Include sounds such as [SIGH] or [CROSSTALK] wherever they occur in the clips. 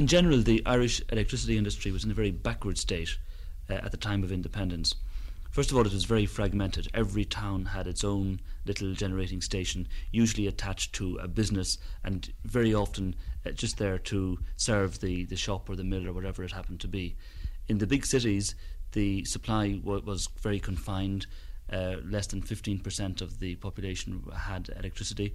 in general, the Irish electricity industry was in a very backward state uh, at the time of independence. First of all, it was very fragmented. Every town had its own little generating station, usually attached to a business, and very often uh, just there to serve the, the shop or the mill or whatever it happened to be. In the big cities, the supply w- was very confined. Uh, less than 15% of the population had electricity.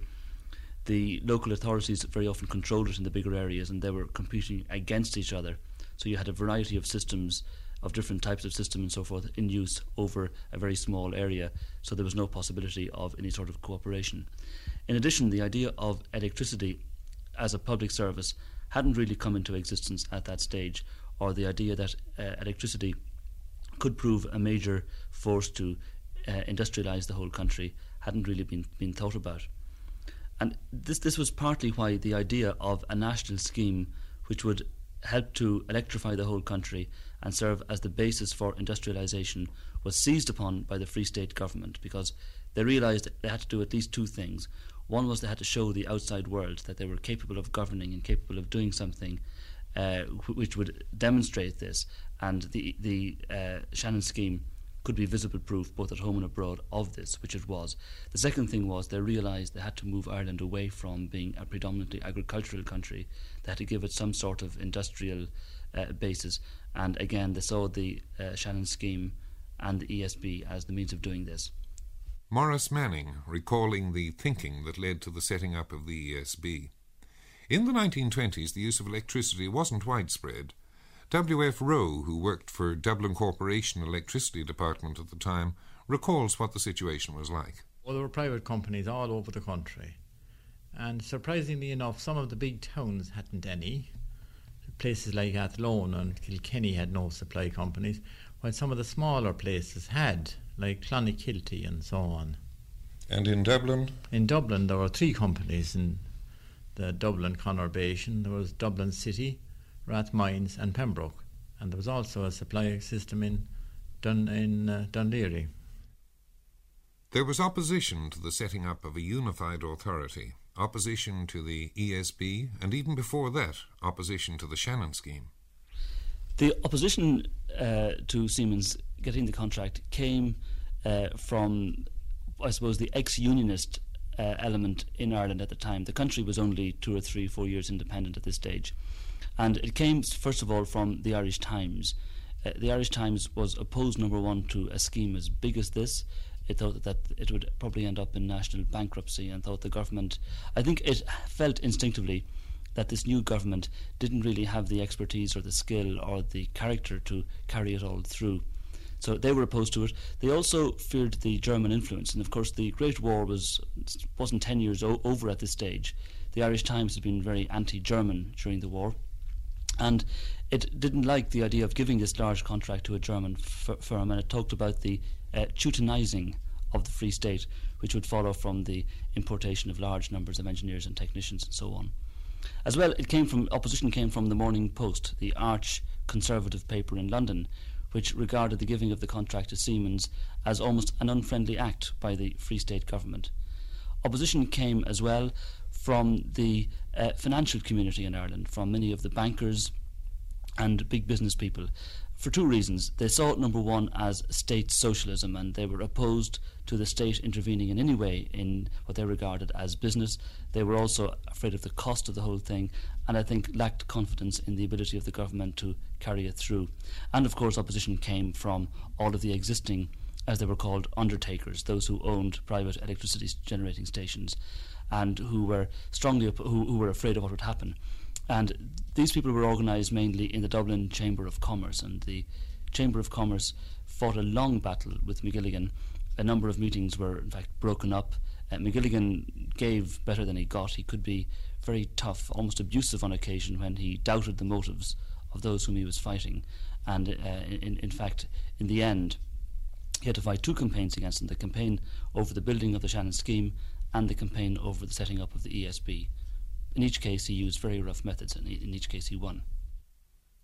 The local authorities very often controlled it in the bigger areas and they were competing against each other. So you had a variety of systems of different types of systems and so forth in use over a very small area, so there was no possibility of any sort of cooperation. In addition, the idea of electricity as a public service hadn't really come into existence at that stage, or the idea that uh, electricity could prove a major force to uh, industrialize the whole country hadn't really been, been thought about. And this, this was partly why the idea of a national scheme which would help to electrify the whole country and serve as the basis for industrialisation was seized upon by the Free State government because they realised they had to do at least two things. One was they had to show the outside world that they were capable of governing and capable of doing something uh, which would demonstrate this, and the the uh, Shannon scheme could be visible proof both at home and abroad of this, which it was. The second thing was they realised they had to move Ireland away from being a predominantly agricultural country. They had to give it some sort of industrial uh, basis, and again they saw the uh, Shannon scheme and the ESB as the means of doing this. Maurice Manning recalling the thinking that led to the setting up of the ESB. In the 1920s, the use of electricity wasn't widespread. W.F. Rowe, who worked for Dublin Corporation Electricity Department at the time, recalls what the situation was like. Well, there were private companies all over the country. And surprisingly enough, some of the big towns hadn't any. Places like Athlone and Kilkenny had no supply companies, while some of the smaller places had, like Clonakilty and so on. And in Dublin? In Dublin, there were three companies in the Dublin conurbation. There was Dublin City, Rathmines, and Pembroke. And there was also a supply system in, Dun, in uh, Dún Laoghaire. There was opposition to the setting up of a unified authority, opposition to the ESB, and even before that, opposition to the Shannon scheme. The opposition uh, to Siemens getting the contract came uh, from, I suppose, the ex unionist uh, element in Ireland at the time. The country was only two or three, four years independent at this stage. And it came, first of all, from the Irish Times. Uh, the Irish Times was opposed, number one, to a scheme as big as this. It thought that it would probably end up in national bankruptcy and thought the government, I think it felt instinctively that this new government didn't really have the expertise or the skill or the character to carry it all through. So they were opposed to it. They also feared the German influence, and of course the Great War was wasn't ten years o- over at this stage. The Irish Times had been very anti-German during the war, and it didn't like the idea of giving this large contract to a German f- firm, and it talked about the uh, Teutonizing of the Free State, which would follow from the importation of large numbers of engineers and technicians and so on. As well, it came from opposition came from the Morning Post, the arch conservative paper in London, which regarded the giving of the contract to Siemens as almost an unfriendly act by the Free State government. Opposition came as well from the uh, financial community in Ireland, from many of the bankers and big business people, for two reasons. They saw it, number one, as state socialism, and they were opposed to the state intervening in any way in what they regarded as business. They were also afraid of the cost of the whole thing, and I think lacked confidence in the ability of the government to carry it through. And of course, opposition came from all of the existing, as they were called, undertakers, those who owned private electricity generating stations, and who were strongly op- who, who were afraid of what would happen. And these people were organised mainly in the Dublin Chamber of Commerce, and the Chamber of Commerce fought a long battle with McGilligan. A number of meetings were, in fact, broken up. Uh, McGilligan gave better than he got. He could be very tough, almost abusive on occasion when he doubted the motives of those whom he was fighting. And uh, in, in fact, in the end, he had to fight two campaigns against him the campaign over the building of the Shannon scheme and the campaign over the setting up of the ESB. In each case, he used very rough methods, and in each case, he won.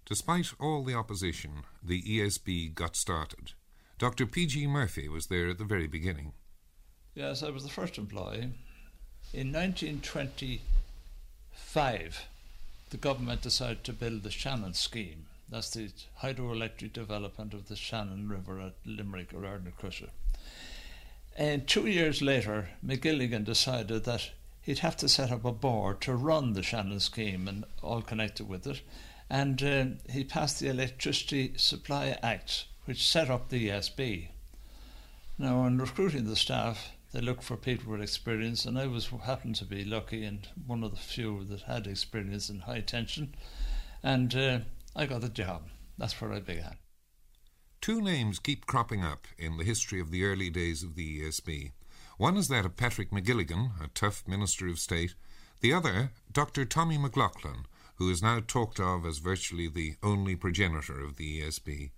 Despite all the opposition, the ESB got started. Dr. P.G. Murphy was there at the very beginning. Yes, I was the first employee. In 1925, the government decided to build the Shannon scheme. That's the hydroelectric development of the Shannon River at Limerick or Ardnacrusha. And two years later, McGilligan decided that he'd have to set up a board to run the Shannon scheme and all connected with it. And uh, he passed the Electricity Supply Act, which set up the ESB. Now, in recruiting the staff, they look for people with experience, and I was happened to be lucky and one of the few that had experience in high tension, and uh, I got the job. That's where I began. Two names keep cropping up in the history of the early days of the ESB. One is that of Patrick McGilligan, a tough Minister of State. The other, Dr. Tommy McLaughlin, who is now talked of as virtually the only progenitor of the ESB.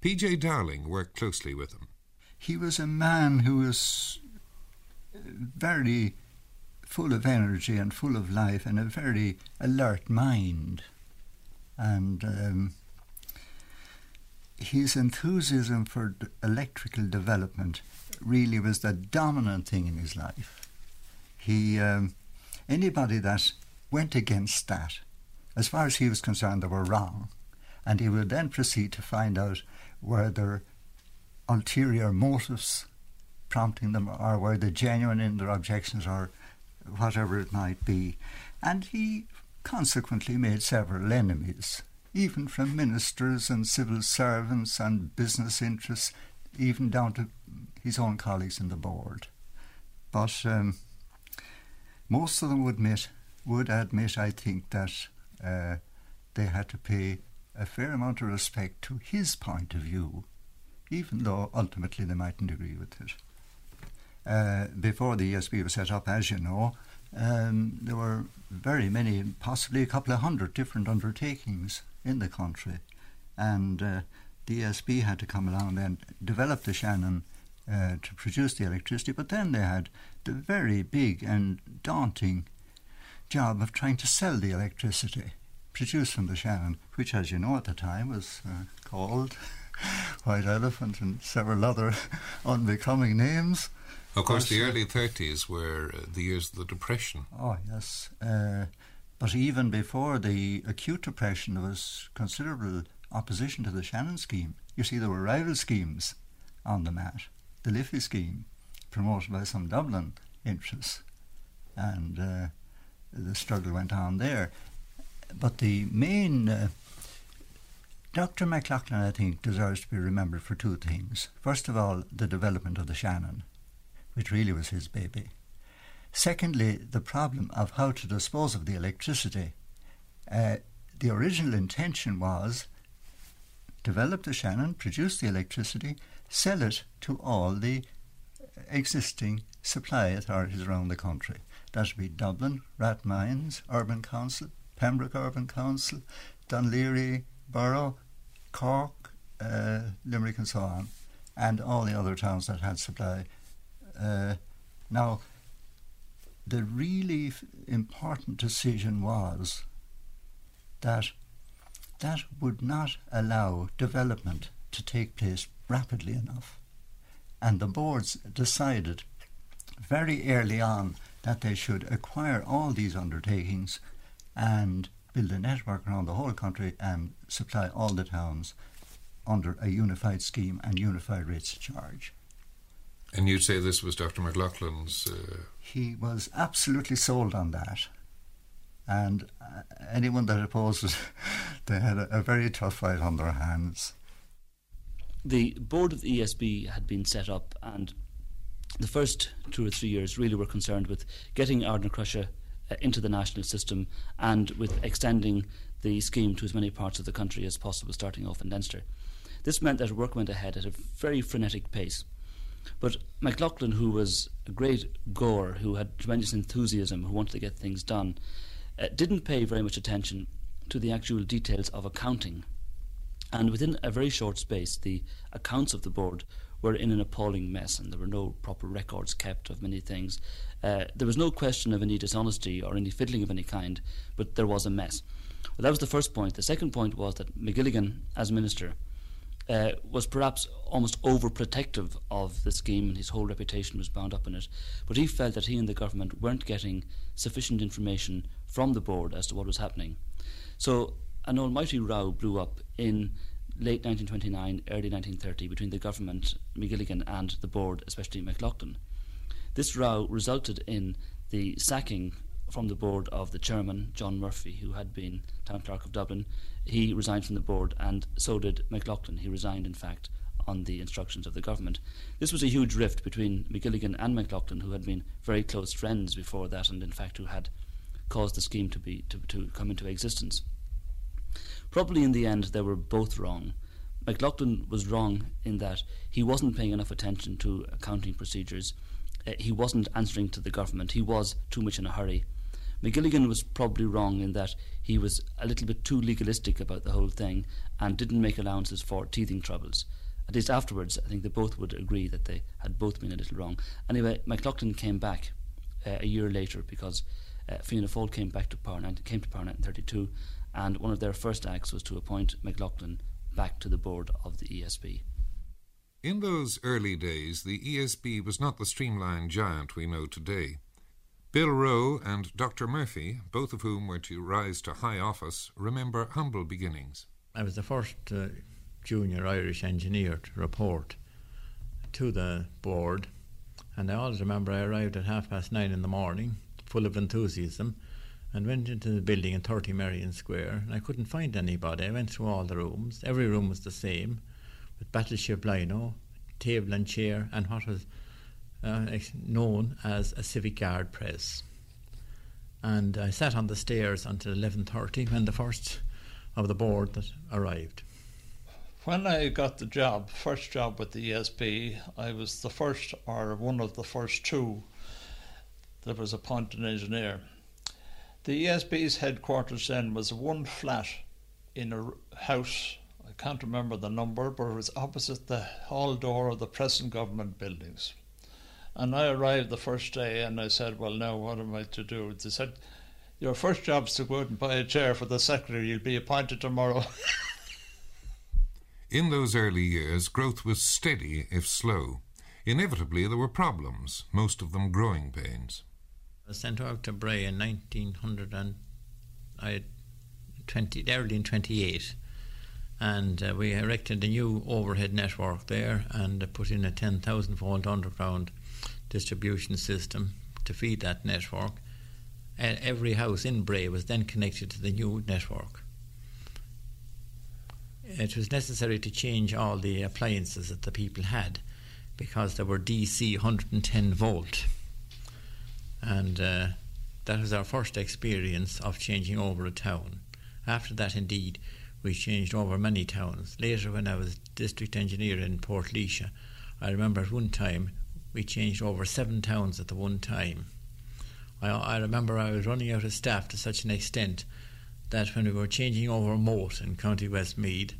P.J. Dowling worked closely with him. He was a man who was very full of energy and full of life and a very alert mind. And um, his enthusiasm for electrical development really was the dominant thing in his life. He, um, anybody that went against that, as far as he was concerned, they were wrong. And he would then proceed to find out whether ulterior motives prompting them or were they genuine in their objections or whatever it might be. And he consequently made several enemies, even from ministers and civil servants and business interests, even down to his own colleagues in the board. But um, most of them would admit, would admit, I think, that uh, they had to pay a fair amount of respect to his point of view, even though ultimately they mightn't agree with it. Uh, before the ESB was set up, as you know, um, there were very many, possibly a couple of hundred different undertakings in the country. And uh, the ESB had to come along and develop the Shannon uh, to produce the electricity, but then they had the very big and daunting job of trying to sell the electricity produced from the Shannon, which, as you know at the time, was uh, called [LAUGHS] White Elephant and several other [LAUGHS] unbecoming names. Of course, the early 30s were uh, the years of the Depression. Oh, yes. Uh, but even before the acute depression, there was considerable opposition to the Shannon scheme. You see, there were rival schemes on the mat. The Liffey scheme, promoted by some Dublin interests, and uh, the struggle went on there. But the main. Uh, Dr. McLaughlin, I think, deserves to be remembered for two things. First of all, the development of the Shannon which really was his baby. Secondly, the problem of how to dispose of the electricity. Uh, the original intention was develop the Shannon, produce the electricity, sell it to all the existing supply authorities around the country. That would be Dublin, Rathmines, Urban Council, Pembroke Urban Council, Laoghaire Borough, Cork, uh, Limerick, and so on, and all the other towns that had supply uh, now, the really important decision was that that would not allow development to take place rapidly enough. And the boards decided very early on that they should acquire all these undertakings and build a network around the whole country and supply all the towns under a unified scheme and unified rates of charge. And you'd say this was Dr. McLaughlin's. Uh... He was absolutely sold on that. And uh, anyone that opposed it, [LAUGHS] they had a, a very tough fight on their hands. The board of the ESB had been set up, and the first two or three years really were concerned with getting Ardnacrusha uh, into the national system and with extending the scheme to as many parts of the country as possible, starting off in Leinster. This meant that work went ahead at a very frenetic pace. But McLaughlin, who was a great goer, who had tremendous enthusiasm, who wanted to get things done, uh, didn't pay very much attention to the actual details of accounting. And within a very short space, the accounts of the board were in an appalling mess, and there were no proper records kept of many things. Uh, there was no question of any dishonesty or any fiddling of any kind, but there was a mess. Well, that was the first point. The second point was that McGilligan, as minister, uh, was perhaps almost overprotective of the scheme, and his whole reputation was bound up in it. But he felt that he and the government weren't getting sufficient information from the board as to what was happening. So an almighty row blew up in late 1929, early 1930 between the government, McGilligan, and the board, especially McLaughlin. This row resulted in the sacking from the board of the chairman, John Murphy, who had been town clerk of Dublin. He resigned from the board, and so did McLaughlin. He resigned, in fact, on the instructions of the government. This was a huge rift between McGilligan and McLaughlin, who had been very close friends before that, and in fact, who had caused the scheme to be to, to come into existence. Probably in the end, they were both wrong. McLaughlin was wrong in that he wasn't paying enough attention to accounting procedures. Uh, he wasn't answering to the government. He was too much in a hurry. McGilligan was probably wrong in that he was a little bit too legalistic about the whole thing and didn't make allowances for teething troubles. At least afterwards, I think they both would agree that they had both been a little wrong. Anyway, McLaughlin came back uh, a year later because uh, Fianna Fáil came back to power, came to power in 1932, and one of their first acts was to appoint McLaughlin back to the board of the ESB. In those early days, the ESB was not the streamlined giant we know today. Bill Rowe and Dr. Murphy, both of whom were to rise to high office, remember humble beginnings. I was the first uh, junior Irish engineer to report to the board, and I always remember I arrived at half past nine in the morning, full of enthusiasm, and went into the building in 30 Merrion Square, and I couldn't find anybody. I went through all the rooms. Every room was the same, with battleship lino, table and chair, and what was uh, known as a civic guard press. And I sat on the stairs until 11.30 when the first of the board that arrived. When I got the job, first job with the ESB, I was the first or one of the first two that was appointed an engineer. The ESB's headquarters then was one flat in a house. I can't remember the number, but it was opposite the hall door of the present government buildings. And I arrived the first day and I said, Well, now what am I to do? They said, Your first job is to go out and buy a chair for the secretary. You'll be appointed tomorrow. [LAUGHS] in those early years, growth was steady, if slow. Inevitably, there were problems, most of them growing pains. I was sent out to Bray in 1900 and I 20, early in 28 and uh, we erected a new overhead network there and put in a 10,000 volt underground distribution system to feed that network. And every house in Bray was then connected to the new network. It was necessary to change all the appliances that the people had because they were DC 110 volt and uh, that was our first experience of changing over a town. After that, indeed, we changed over many towns. Later, when I was district engineer in Port Portlaoise, I remember at one time we changed over seven towns at the one time. I, I remember I was running out of staff to such an extent that when we were changing over Moate in County Westmeath,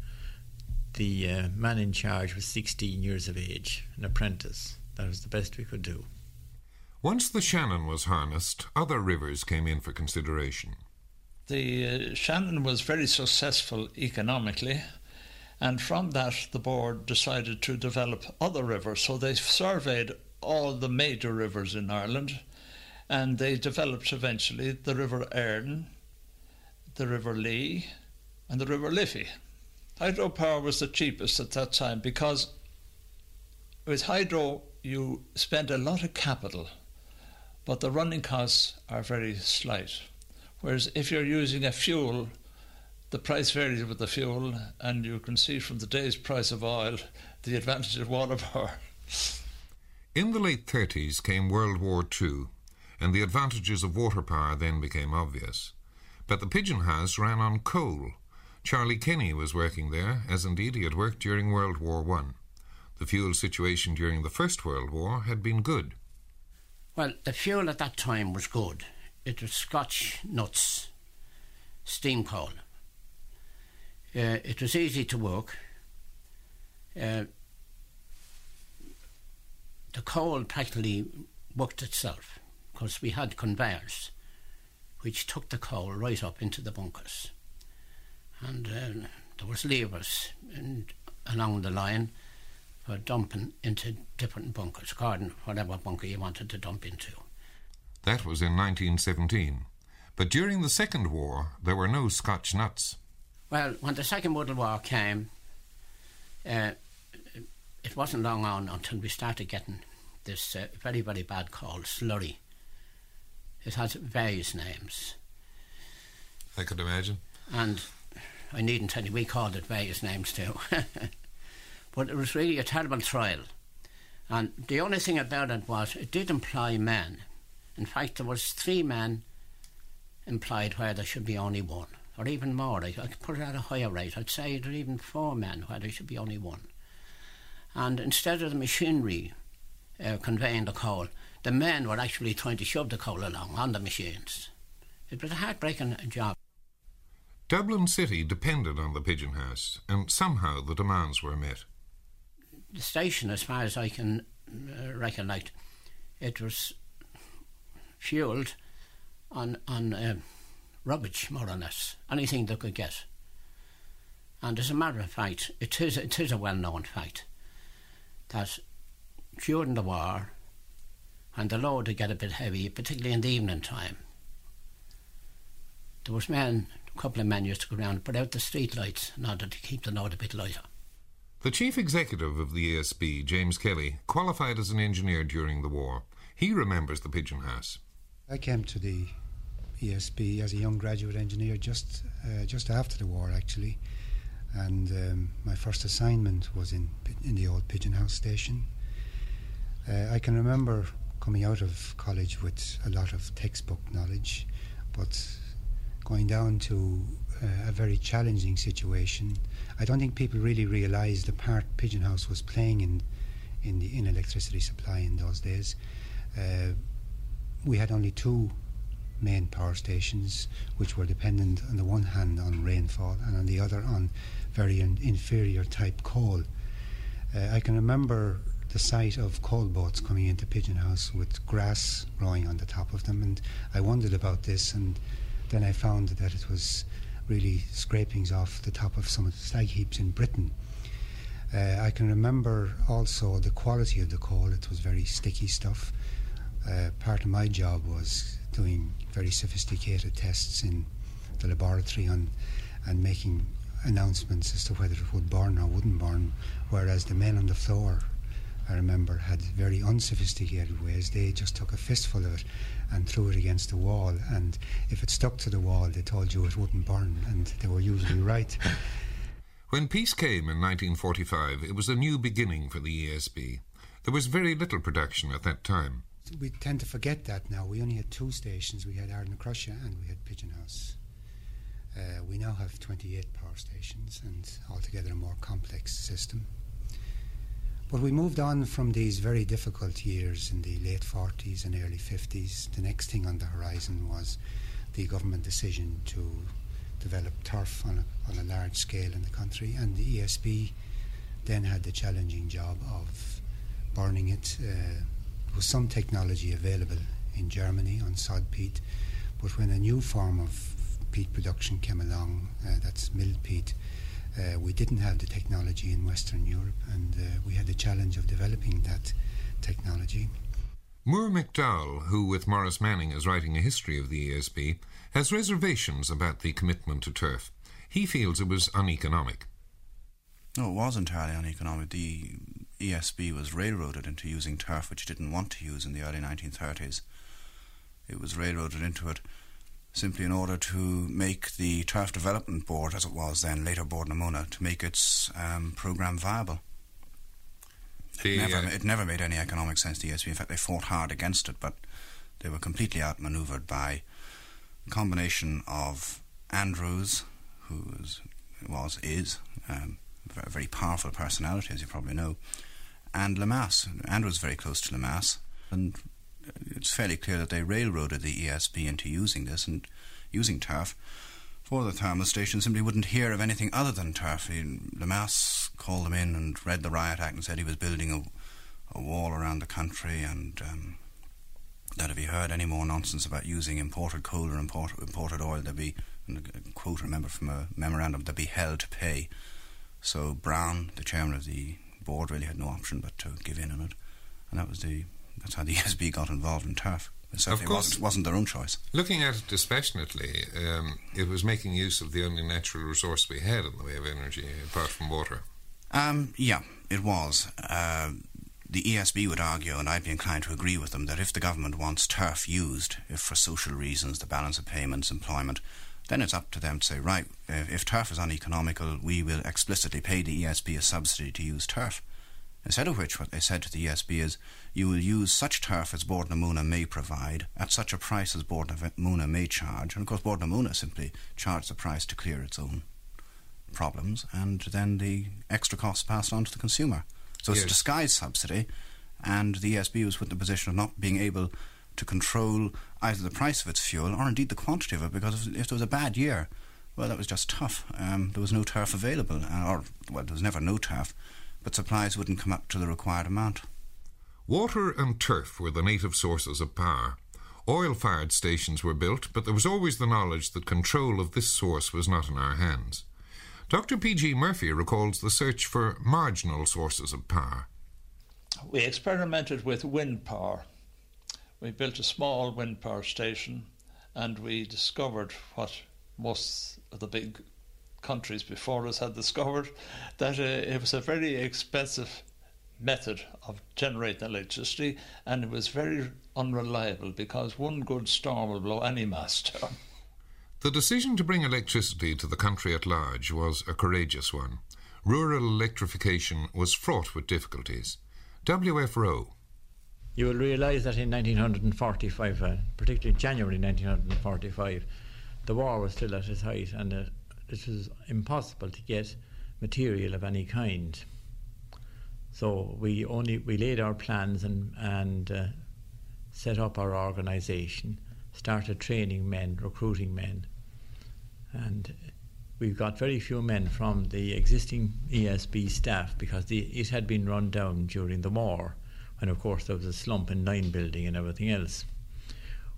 the uh, man in charge was 16 years of age, an apprentice. That was the best we could do. Once the Shannon was harnessed, other rivers came in for consideration. The uh, Shannon was very successful economically, and from that, the board decided to develop other rivers. So they surveyed all the major rivers in Ireland, and they developed eventually the River Erne, the River Lee, and the River Liffey. Hydropower was the cheapest at that time because with hydro you spend a lot of capital but the running costs are very slight. Whereas if you're using a fuel, the price varies with the fuel, and you can see from today's price of oil the advantage of water power. [LAUGHS] In the late 30s came World War II, and the advantages of water power then became obvious. But the Pigeon House ran on coal. Charlie Kenny was working there, as indeed he had worked during World War One. The fuel situation during the First World War had been good. Well, the fuel at that time was good. It was Scotch nuts, steam coal. Uh, it was easy to work. Uh, the coal practically worked itself because we had conveyors which took the coal right up into the bunkers. And uh, there was levers and along the line for dumping into different bunkers, according to whatever bunker you wanted to dump into. That was in 1917. But during the Second War, there were no Scotch nuts. Well, when the Second World War came, uh, it wasn't long on until we started getting this uh, very, very bad called slurry. It has various names. I could imagine. And I needn't tell you, we called it various names too. [LAUGHS] but it was really a terrible trial. And the only thing about it was it did employ men. In fact, there was three men implied where there should be only one, or even more. I, I could put it at a higher rate. I'd say there were even four men where there should be only one. And instead of the machinery uh, conveying the coal, the men were actually trying to shove the coal along on the machines. It was a heartbreaking job. Dublin City depended on the pigeon house, and somehow the demands were met. The station, as far as I can uh, recollect, it was fuelled on on uh, rubbish, more or less, anything they could get. And as a matter of fact, it is it is a well known fact that during the war, and the load would get a bit heavy, particularly in the evening time, there was men, a couple of men used to go around and put out the street lights in order to keep the load a bit lighter. The chief executive of the ESB, James Kelly, qualified as an engineer during the war. He remembers the pigeon house. I came to the ESB as a young graduate engineer just uh, just after the war, actually, and um, my first assignment was in in the old Pigeon House station. Uh, I can remember coming out of college with a lot of textbook knowledge, but going down to uh, a very challenging situation. I don't think people really realised the part Pigeon House was playing in in the in electricity supply in those days. Uh, we had only two main power stations, which were dependent on the one hand on rainfall and on the other on very in- inferior type coal. Uh, I can remember the sight of coal boats coming into Pigeon House with grass growing on the top of them, and I wondered about this, and then I found that it was really scrapings off the top of some of the slag heaps in Britain. Uh, I can remember also the quality of the coal; it was very sticky stuff. Uh, part of my job was doing very sophisticated tests in the laboratory on, and making announcements as to whether it would burn or wouldn't burn, whereas the men on the floor, I remember, had very unsophisticated ways. They just took a fistful of it and threw it against the wall, and if it stuck to the wall, they told you it wouldn't burn, and they were usually right. [LAUGHS] When peace came in 1945, it was a new beginning for the ESB. There was very little production at that time we tend to forget that now. We only had two stations. We had Ardnacrusha and we had Pigeon House. Uh, we now have 28 power stations and altogether a more complex system. But we moved on from these very difficult years in the late 40s and early 50s. The next thing on the horizon was the government decision to develop turf on a, on a large scale in the country, and the ESB then had the challenging job of burning it. Uh, there was some technology available in Germany on sod peat, but when a new form of peat production came along, uh, that's milled peat, uh, we didn't have the technology in Western Europe, and uh, we had the challenge of developing that technology. Moore McDowell, who with Maurice Manning is writing a history of the ESB, has reservations about the commitment to turf. He feels it was uneconomic. No, it was entirely uneconomic. The ESB was railroaded into using turf which it didn't want to use in the early 1930s. It was railroaded into it simply in order to make the Turf Development Board, as it was then, later Bord na Móna, to make its um, programme viable. The, it, never, uh, it never made any economic sense to ESB. In fact, they fought hard against it, but they were completely outmaneuvered by a combination of Andrews, who was, was is, um, a very powerful personality, as you probably know, and Lemass. Andrews was very close to Lemass, and it's fairly clear that they railroaded the ESB into using this and using turf for the thermal station simply wouldn't hear of anything other than turf. He, Lemass called them in and read the Riot Act and said he was building a, a wall around the country and um, that if he heard any more nonsense about using imported coal or import, imported oil, there'd be, a quote remember from a memorandum, there'd be hell to pay. So Brown, the chairman of the board, really had no option but to give in on it, and that was the that's how the [LAUGHS] ESB got involved in turf. It certainly course. wasn't, wasn't their own choice. Looking at it dispassionately, um, it was making use of the only natural resource we had in the way of energy, apart from water. Um, yeah, it was. Uh, the ESB would argue, and I'd be inclined to agree with them, that if the government wants turf used, if for social reasons, the balance of payments, employment, then it's up to them to say, right, if, if turf is uneconomical, we will explicitly pay the ESB a subsidy to use turf. Instead of which, what they said to the ESB is, you will use such turf as Bord na Móna may provide at such a price as Bord na Móna may charge. And of course, Bord na Móna simply charged the price to clear its own problems, and then the extra costs passed on to the consumer. So it's a disguised subsidy, and the ESB was put in the position of not being able to control either the price of its fuel or indeed the quantity of it, because if, if there was a bad year, well, that was just tough. Um, there was no turf available, uh, or, well, there was never no turf, but supplies wouldn't come up to the required amount. Water and turf were the native sources of power. Oil fired stations were built, but there was always the knowledge that control of this source was not in our hands. Dr. P.G. Murphy recalls the search for marginal sources of power. We experimented with wind power. We built a small wind power station and we discovered what most of the big countries before us had discovered that uh, it was a very expensive method of generating electricity and it was very unreliable because one good storm will blow any mast down. The decision to bring electricity to the country at large was a courageous one. Rural electrification was fraught with difficulties. W.F. Rowe. You will realise that in 1945, uh, particularly January 1945, the war was still at its height and uh, it was impossible to get material of any kind. So we only we laid our plans and and uh, set up our organisation, started training men, recruiting men, and we've got very few men from the existing ESB staff because the, it had been run down during the war, and of course there was a slump in line building and everything else.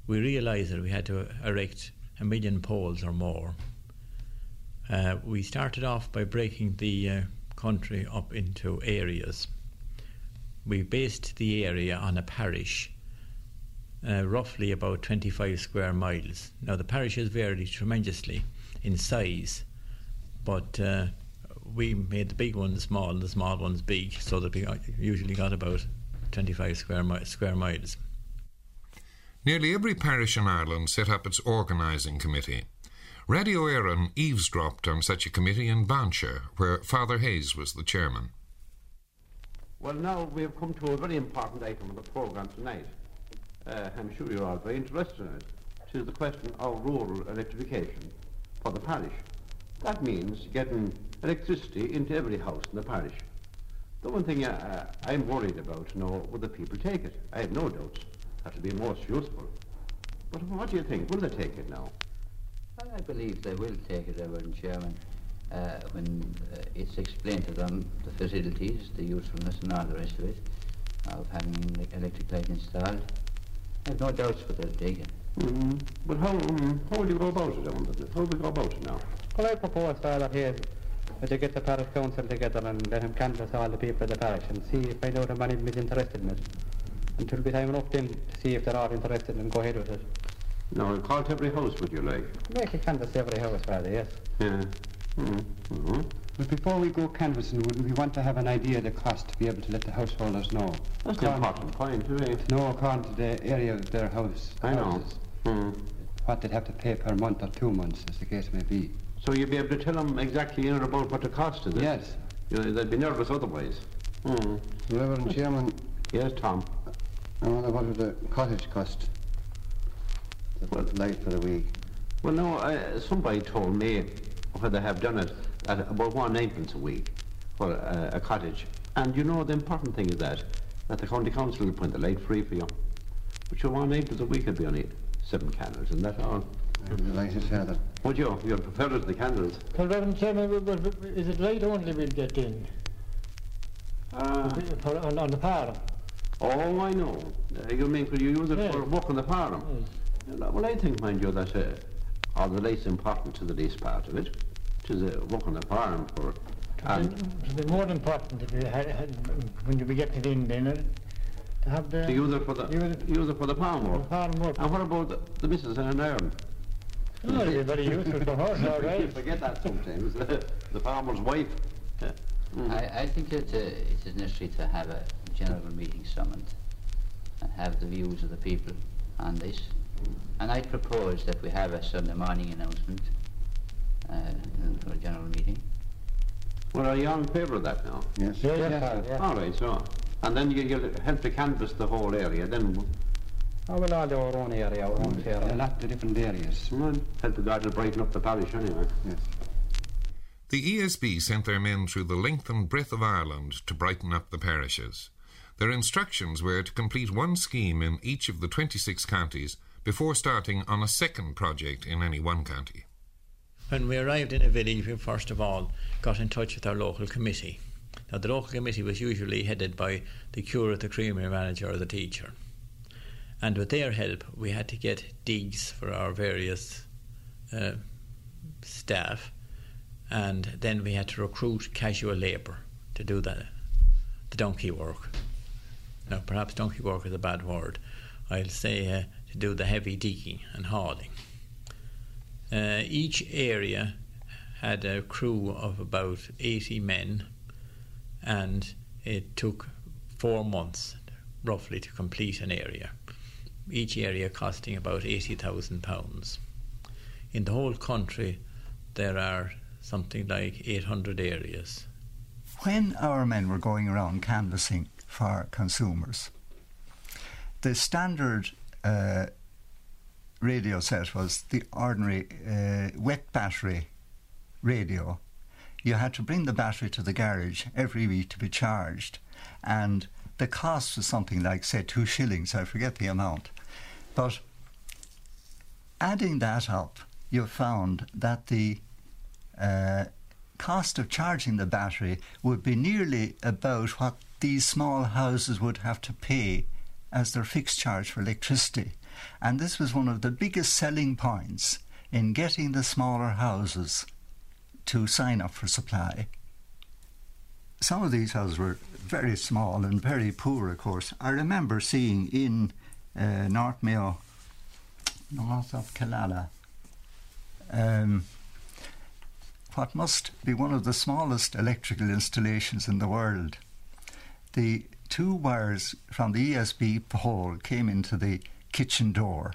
We realised that we had to erect a million poles or more. Uh, we started off by breaking the uh, country up into areas. We based the area on a parish, uh, roughly about 25 square miles. Now, the parishes varied tremendously in size, but uh, we made the big ones small and the small ones big, so that we usually got about 25 square, mi- square miles. Nearly every parish in Ireland set up its organising committee. Radio Éireann eavesdropped on such a committee in Banshire, where Father Hayes was the chairman. Well, now we have come to a very important item of the programme tonight. Uh, I'm sure you're all very interested in it. It is the question of rural electrification for the parish. That means getting electricity into every house in the parish. The one thing uh, I'm worried about, you know, will the people take it? I have no doubts that will be most useful. But what do you think? Will they take it now? Well, I believe they will take it, Reverend Chairman, uh, when uh, it's explained to them the facilities, the usefulness and all the rest of it, of having an electric light installed. I have no doubts but they'll take it. Mm, but how, um, how will you go about it? I wonder? How will we go about it now? Well, I propose, Father, here, that you get the parish council together and let him canvass all the people of the parish and see, find out if any of them is interested in it. And it'll be time enough then to see if they're all interested and go ahead with it. Now, we'll call to every house, would you like? Make a canvass every house, Father, yes. Yeah. Mm, mm But before we go canvassing, wouldn't we want to have an idea of the cost to be able to let the householders know? That's the important point, isn't it? To know according to the area of their house. I know. houses, Hmm. What they'd have to pay per month or two months, as the case may be. So you'd be able to tell them exactly in and about what the cost is? Yes. You know, they'd be nervous otherwise. Hmm. Reverend Chairman, Yes, Tom. I wonder what would the cottage cost? The light for the week. Well, no, uh, somebody told me where they have done it at about one ninepence a week for uh, a cottage. And you know, the important thing is that that the county council will put the light free for you. But your one ninepence a week would be only seven candles, and that's all. I'm delighted, Father. Would you? You'd prefer it to the candles. Well, Reverend Chairman, is it light only we'll get in? Ah. For- on, on the farm? Oh, I know. Uh, you mean could you use it Yes. for work on the farm? Yeah, Well, I think, mind you, that uh, all the least important to the least part of it. It is uh, work on the farm for It'd be more important if you had, had when you be getting it in then, to have the... To use it for the, use it for the farm work. farm work. And what about the, the missus in Ireland? Oh, it'd be very useful for her, [LAUGHS] all You forget that sometimes, [LAUGHS] the farmer's wife. Yeah. Mm. I, I think that uh, it is necessary to have a general meeting summoned and have the views of the people on this. And I propose that we have a Sunday morning announcement uh, for a general meeting. Well, are you all in favour of that now? Yes. Yeah, yeah, yeah. All right, so, and then you, you'll help to canvass the whole area, then Oh, well, all our own area, our own A lot of different areas. well, help the God to brighten up the parish anyway. Yes. The ESB sent their men through the length and breadth of Ireland to brighten up the parishes. Their instructions were to complete one scheme in each of the 26 counties before starting on a second project in any one county. When we arrived in a village, we first of all got in touch with our local committee. Now, the local committee was usually headed by the curate, the creamery manager, or the teacher. And with their help, we had to get digs for our various uh, staff, and then we had to recruit casual labour to do the, the donkey work. Now, perhaps donkey work is a bad word. I'll say uh, do the heavy digging and hauling. Uh, each area had a crew of about 80 men, and it took four months roughly to complete an area. Each area costing about £80,000. In the whole country, there are something like 800 areas. When our men were going around canvassing for consumers, the standard uh, radio set was the ordinary uh, wet battery radio. You had to bring the battery to the garage every week to be charged, and the cost was something like, say, two shillings. I forget the amount, but adding that up, you found that the uh, cost of charging the battery would be nearly about what these small houses would have to pay as their fixed charge for electricity. And this was one of the biggest selling points in getting the smaller houses to sign up for supply. Some of these houses were very small and very poor, of course. I remember seeing in uh, North Mayo, north of Killala, um, what must be one of the smallest electrical installations in the world. The two wires from the ESB pole came into the kitchen door,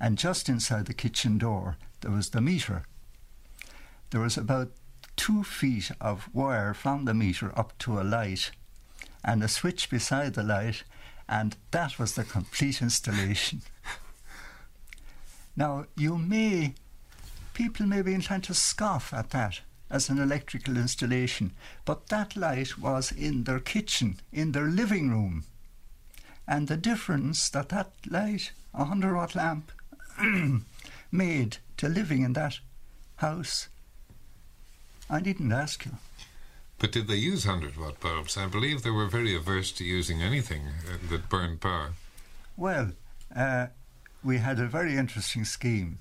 and just inside the kitchen door there was the meter. There was about two feet of wire from the meter up to a light, and a switch beside the light, and that was the complete installation. [LAUGHS] now, you may, people may be inclined to scoff at that as an electrical installation, but that light was in their kitchen, in their living room. And the difference that that light, a 100 watt lamp, [CLEARS THROAT] made to living in that house, I didn't ask you. But did they use 100 watt bulbs? I believe they were very averse to using anything uh, that burned power. Well, uh, we had a very interesting scheme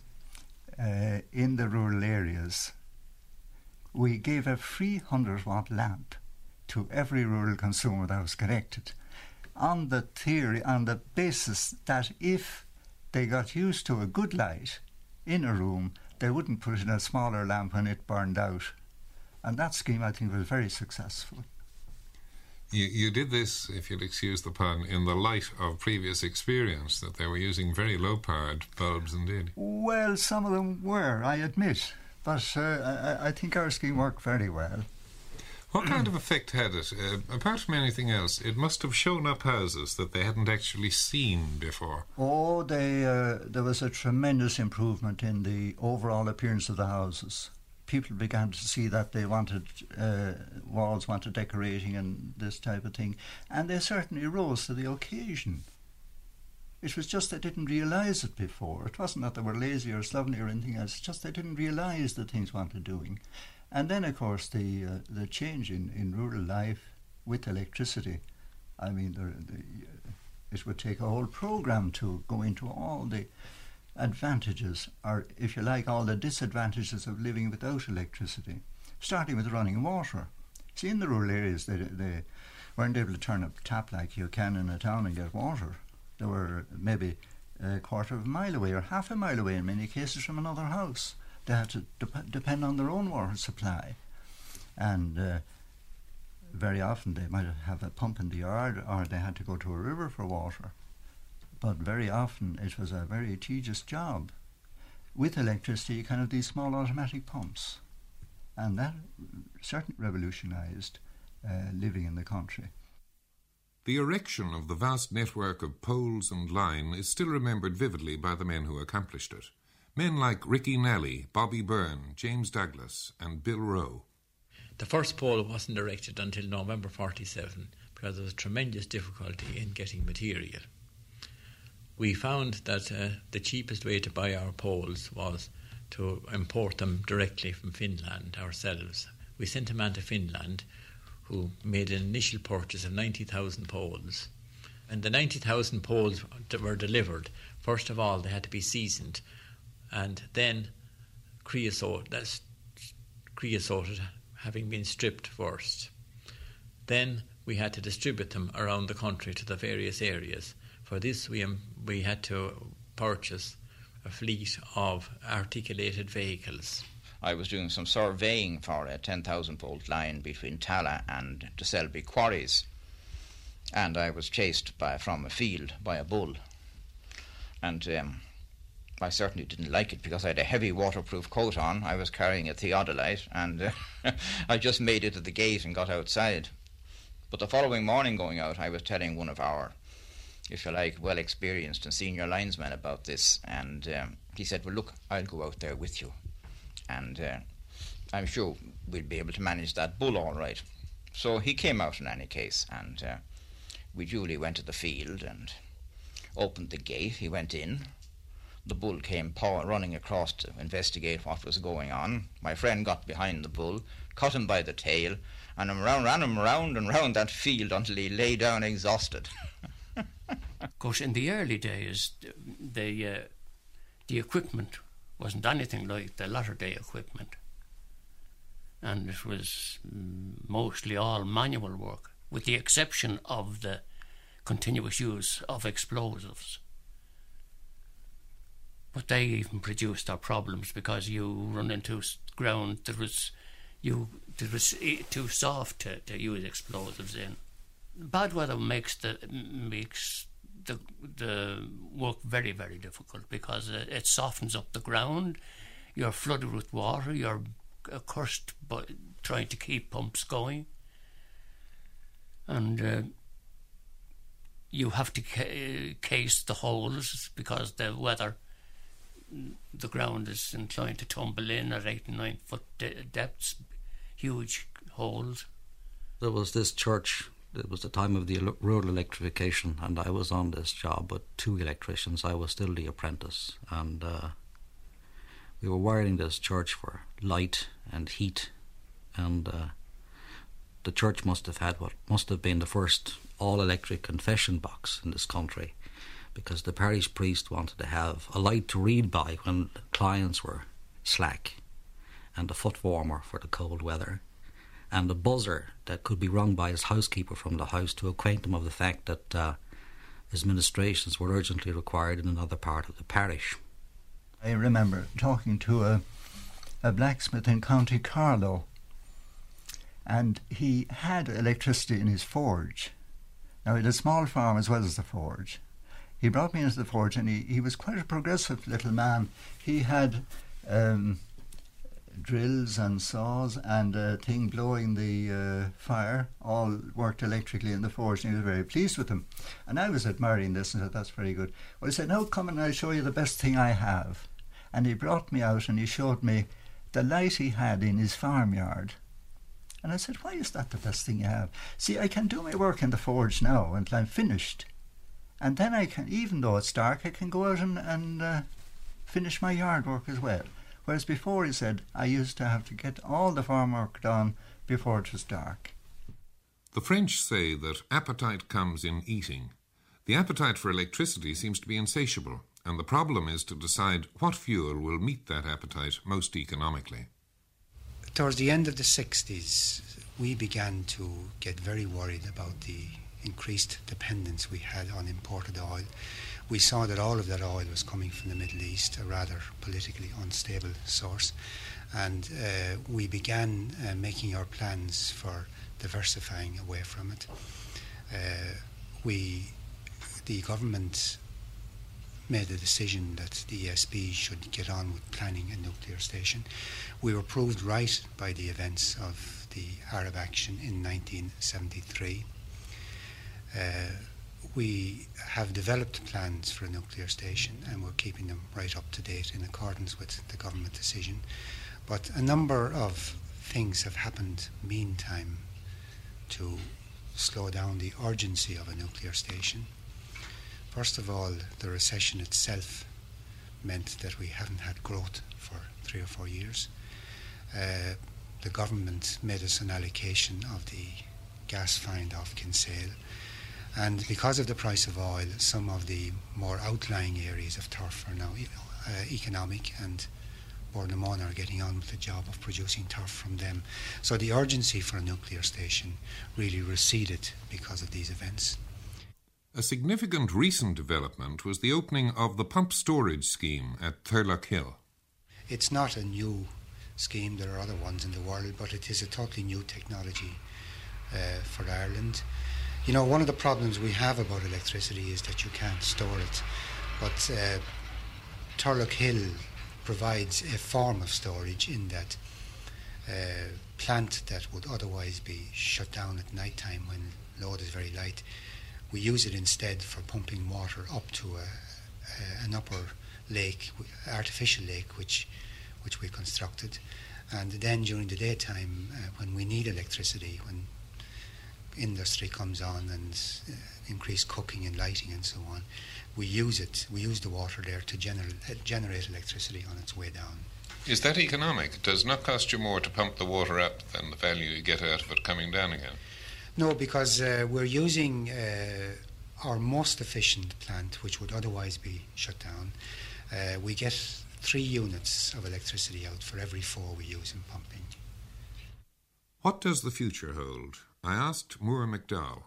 uh, in the rural areas. We gave a free 100 watt lamp to every rural consumer that was connected on the theory, on the basis that if they got used to a good light in a room, they wouldn't put in a smaller lamp when it burned out. And that scheme, I think, was very successful. You, you did this, if you'll excuse the pun, in the light of previous experience that they were using very low powered bulbs indeed. Well, some of them were, I admit, but uh, I, I think our scheme worked very well. What kind of effect had it? Uh, apart from anything else, it must have shown up houses that they hadn't actually seen before. Oh, they, uh, there was a tremendous improvement in the overall appearance of the houses. People began to see that they wanted uh, walls, wanted decorating, and this type of thing, and they certainly rose to the occasion. It was just they didn't realise it before. It wasn't that they were lazy or slovenly or anything else. It's just they didn't realise the things wanted doing. And then, of course, the uh, the change in, in rural life with electricity. I mean, the, the, uh, it would take a whole program to go into all the advantages, or if you like, all the disadvantages of living without electricity. Starting with running water. See, in the rural areas, they, they weren't able to turn up tap like you can in a town and get water. They were maybe a quarter of a mile away or half a mile away in many cases from another house. They had to dep- depend on their own water supply. And uh, very often they might have a pump in the yard or they had to go to a river for water. But very often it was a very tedious job. With electricity, can have these small automatic pumps. And that certainly revolutionized uh, living in the country. The erection of the vast network of poles and line is still remembered vividly by the men who accomplished it. Men like Ricky Nellie, Bobby Byrne, James Douglas, and Bill Rowe. The first pole wasn't erected until November 47 because there was tremendous difficulty in getting material. We found that uh, the cheapest way to buy our poles was to import them directly from Finland ourselves. We sent a man to Finland who made an initial purchase of 90,000 poles. And the 90,000 poles that were delivered, first of all, they had to be seasoned and then creosote, that's creosoted having been stripped first. Then we had to distribute them around the country to the various areas. For this, we, um, we had to purchase a fleet of articulated vehicles. I was doing some surveying for a 10,000 volt line between Tallaght and the Selby quarries, and I was chased by, from a field by a bull. And um, I certainly didn't like it because I had a heavy waterproof coat on. I was carrying a theodolite, and uh, [LAUGHS] I just made it to the gate and got outside. But the following morning, going out, I was telling one of our, if you like, well experienced and senior linesmen about this, and um, he said, Well, look, I'll go out there with you, and uh, I'm sure we'll be able to manage that bull all right. So he came out in any case, and uh, we duly went to the field and opened the gate. He went in, the bull came paw- running across to investigate what was going on. My friend got behind the bull, caught him by the tail, and ran, ran him round and round that field until he lay down exhausted. [LAUGHS] of course, in the early days, the uh, the equipment wasn't anything like the latter day equipment, and it was mostly all manual work, with the exception of the continuous use of explosives. But they even produced our problems because you run into ground that was you that was too soft to, to use explosives in. Bad weather makes the makes the the work very very difficult because uh, it softens up the ground. You're flooded with water. You're uh, cursed by trying to keep pumps going, and uh, you have to ca- uh, case the holes because the weather the ground is inclined to tumble in at eight and nine foot de- depths, huge holes. There was this church. It was the time of the rural electrification, and I was on this job with two electricians. I was still the apprentice, and uh, we were wiring this church for light and heat, and uh, the church must have had what must have been the first all-electric confession box in this country because the parish priest wanted to have a light to read by when clients were slack, and a foot warmer for the cold weather, and a buzzer that could be rung by his housekeeper from the house to acquaint him of the fact that uh, his ministrations were urgently required in another part of the parish. I remember talking to a, a blacksmith in County Carlow, and he had electricity in his forge. Now, he had a small farm as well as the forge he brought me into the forge and he, he was quite a progressive little man. He had um, drills and saws and a thing blowing the uh, fire, all worked electrically in the forge, and he was very pleased with them. And I was admiring this and said, That's very good. Well, he said, Now come and I'll show you the best thing I have. And he brought me out and he showed me the light he had in his farmyard. And I said, Why is that the best thing you have? See, I can do my work in the forge now until I'm finished and then I can, even though it's dark, I can go out and, and uh, finish my yard work as well. Whereas before, he said, I used to have to get all the farm work done before it was dark. The French say that appetite comes in eating. The appetite for electricity seems to be insatiable, and the problem is to decide what fuel will meet that appetite most economically. Towards the end of the 60s, we began to get very worried about the increased dependence we had on imported oil. We saw that all of that oil was coming from the Middle East, a rather politically unstable source, and uh, we began uh, making our plans for diversifying away from it. Uh, we, the government made the decision that the ESB should get on with planning a nuclear station. We were proved right by the events of the Arab action in 1973. We have developed plans for a nuclear station and we're keeping them right up to date in accordance with the government decision. But a number of things have happened meantime to slow down the urgency of a nuclear station. First of all, the recession itself meant that we haven't had growth for three or four years. Uh, the government made us an allocation of the gas find off Kinsale. And because of the price of oil, some of the more outlying areas of turf are now uh, economic and Bord na Móna are getting on with the job of producing turf from them. So the urgency for a nuclear station really receded because of these events. A significant recent development was the opening of the pump storage scheme at Turlough Hill. It's not a new scheme, there are other ones in the world, but it is a totally new technology uh, for Ireland. You know, one of the problems we have about electricity is that you can't store it, but uh, Hill provides a form of storage in that uh, plant that would otherwise be shut down at night time when load is very light we use it instead for pumping water up to a, a, an upper lake, artificial lake, which which we constructed. And then during the daytime, uh, when we need electricity, when industry comes on and uh, increased cooking and lighting and so on, we use it. We use the water there to gener- uh, generate electricity on its way down. Is that economic? It does not cost you more to pump the water up than the value you get out of it coming down again. No, because uh, we're using uh, our most efficient plant, which would otherwise be shut down. Uh, we get three units of electricity out for every four we use in pumping. What does the future hold? I asked Moore McDowell.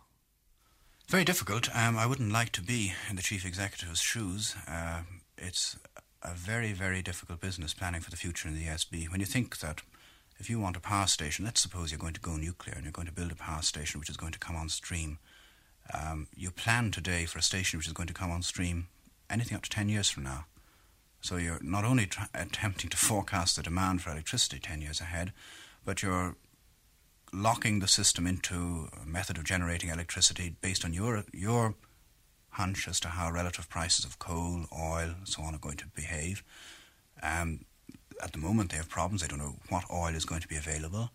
Very difficult. Um, I wouldn't like to be in the chief executive's shoes. Uh, it's a very, very difficult business planning for the future in the ESB. When you think that if you want a power station, let's suppose you're going to go nuclear and you're going to build a power station which is going to come on stream. Um, you plan today for a station which is going to come on stream anything up to 10 years from now. So you're not only attempting to forecast the demand for electricity 10 years ahead, but you're locking the system into a method of generating electricity based on your, your hunch as to how relative prices of coal, oil, and so on are going to behave. Um, at the moment they have problems. They don't know what oil is going to be available.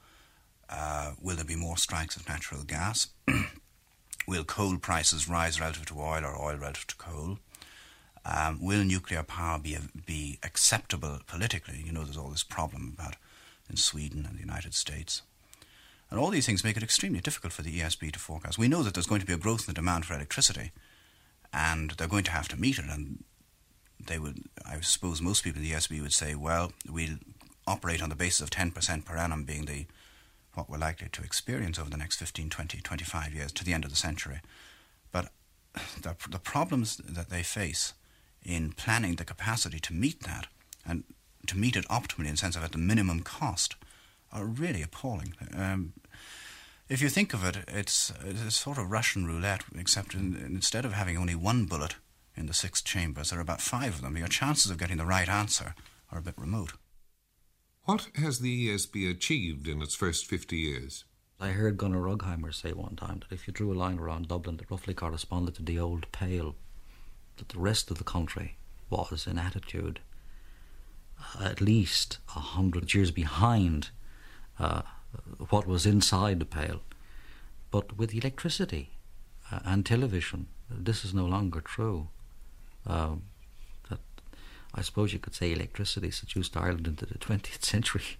Uh, will there be more strikes of natural gas? [CLEARS THROAT] will coal prices rise relative to oil or oil relative to coal? Um, will nuclear power be be acceptable politically? You know, there's all this problem about in Sweden and the United States. And all these things make it extremely difficult for the ESB to forecast. We know that there's going to be a growth in the demand for electricity, and they're going to have to meet it. And they would, I suppose most people in the ESB would say, well, we'll operate on the basis of 10% per annum being the what we're likely to experience over the next 15, 20, 25 years to the end of the century. But the, the problems that they face in planning the capacity to meet that and to meet it optimally in the sense of at the minimum cost are really appalling. Um, if you think of it, it's, it's sort of Russian roulette, except in, instead of having only one bullet, in the six chambers. There are about five of them. Your chances of getting the right answer are a bit remote. What has the ESB achieved in its first 50 years? I heard Gunnar Rugheimer say one time that if you drew a line around Dublin that roughly corresponded to the old Pale, that the rest of the country was in attitude uh, at least a hundred years behind uh, what was inside the Pale. But with electricity uh, and television, this is no longer true. Um, that I suppose you could say electricity seduced Ireland into the [LAUGHS] 20th century.